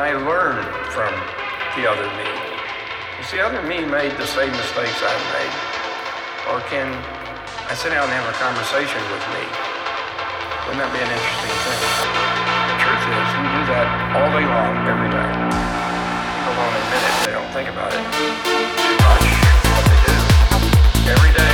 I learn from the other me? Has the other me made the same mistakes I've made? Or can I sit down and have a conversation with me? Wouldn't that be an interesting thing? The truth is, we do that all day long, every day. People don't admit it, they don't think about it too much, but they do. Every day,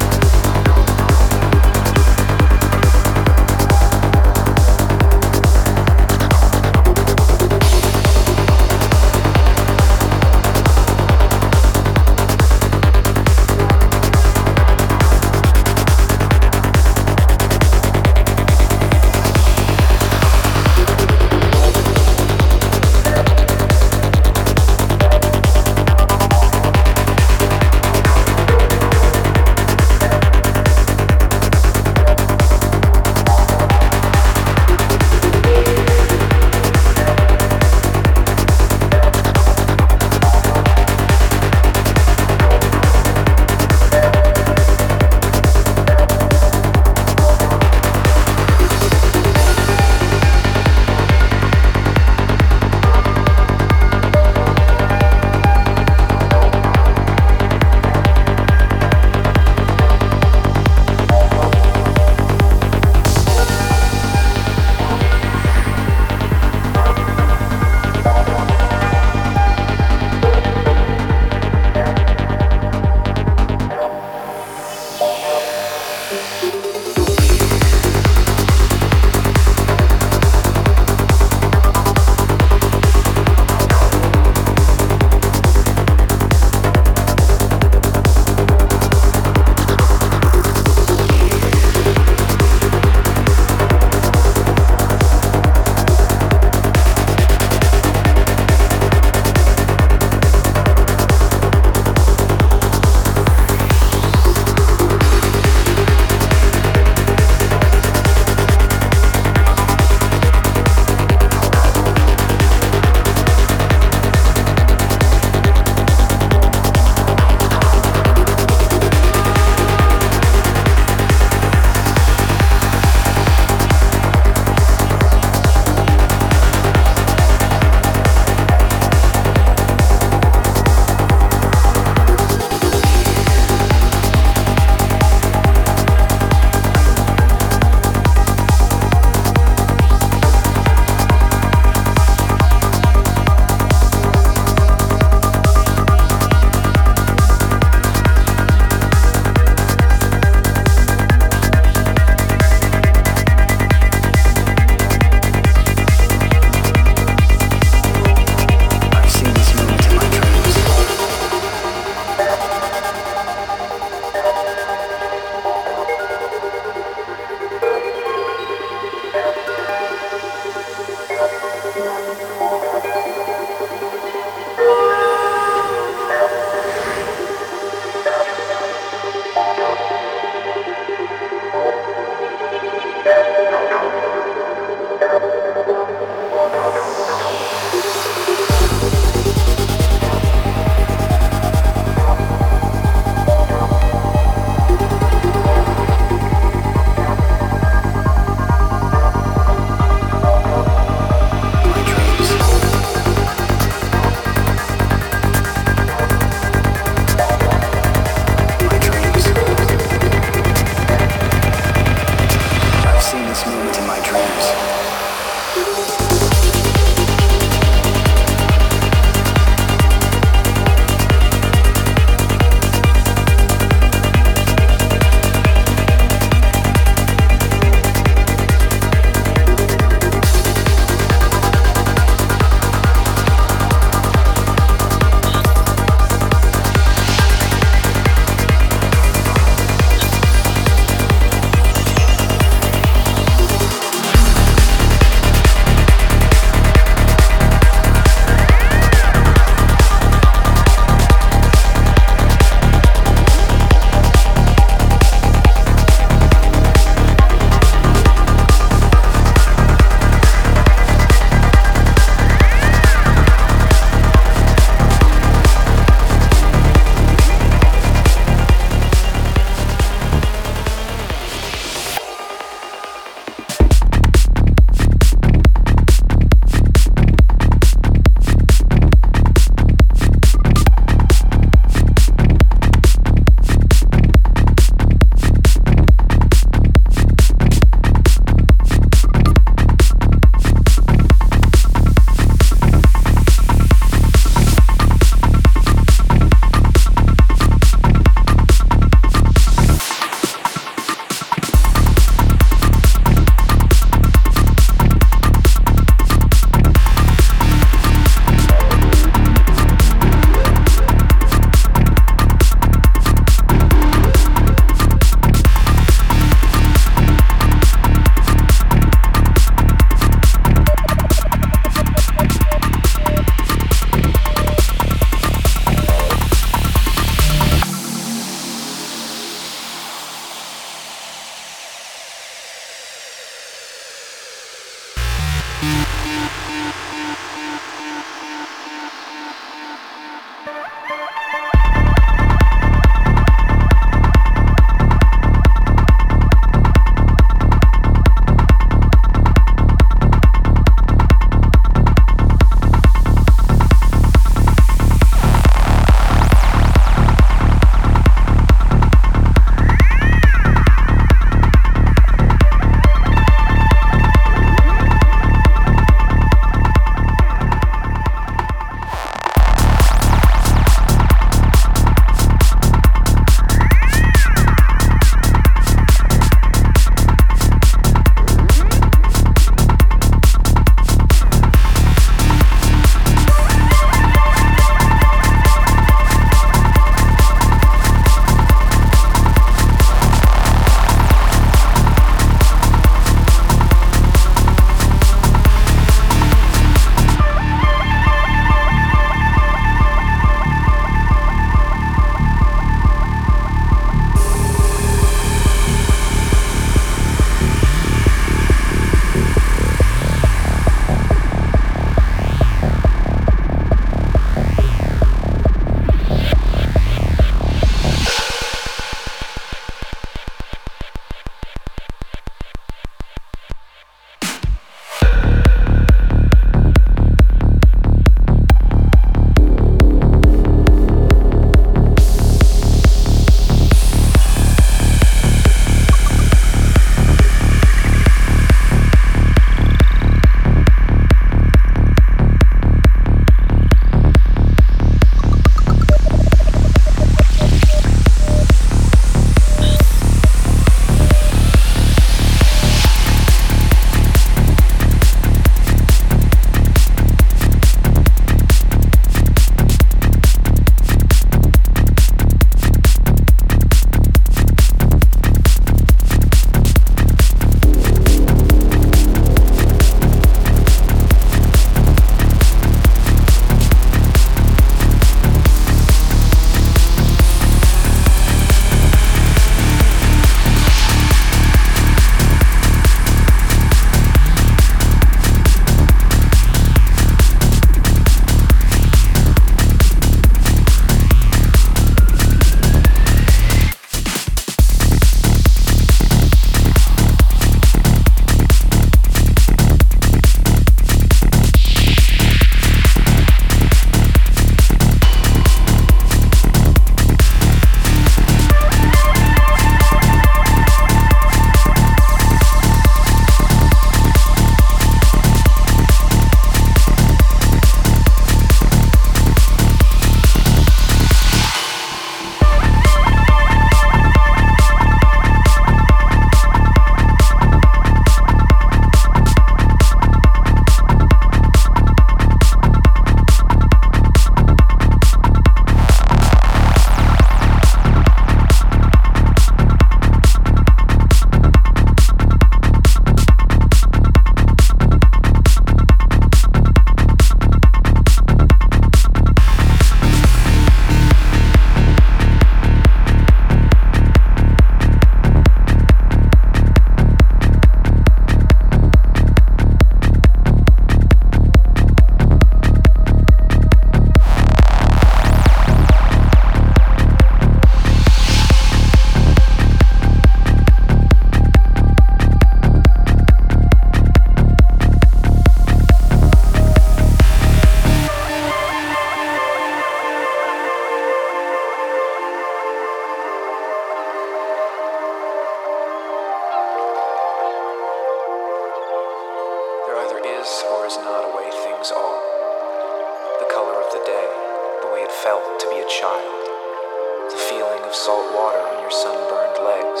salt water on your sunburned legs.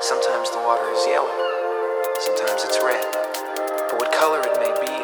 Sometimes the water is yellow, sometimes it's red, but what color it may be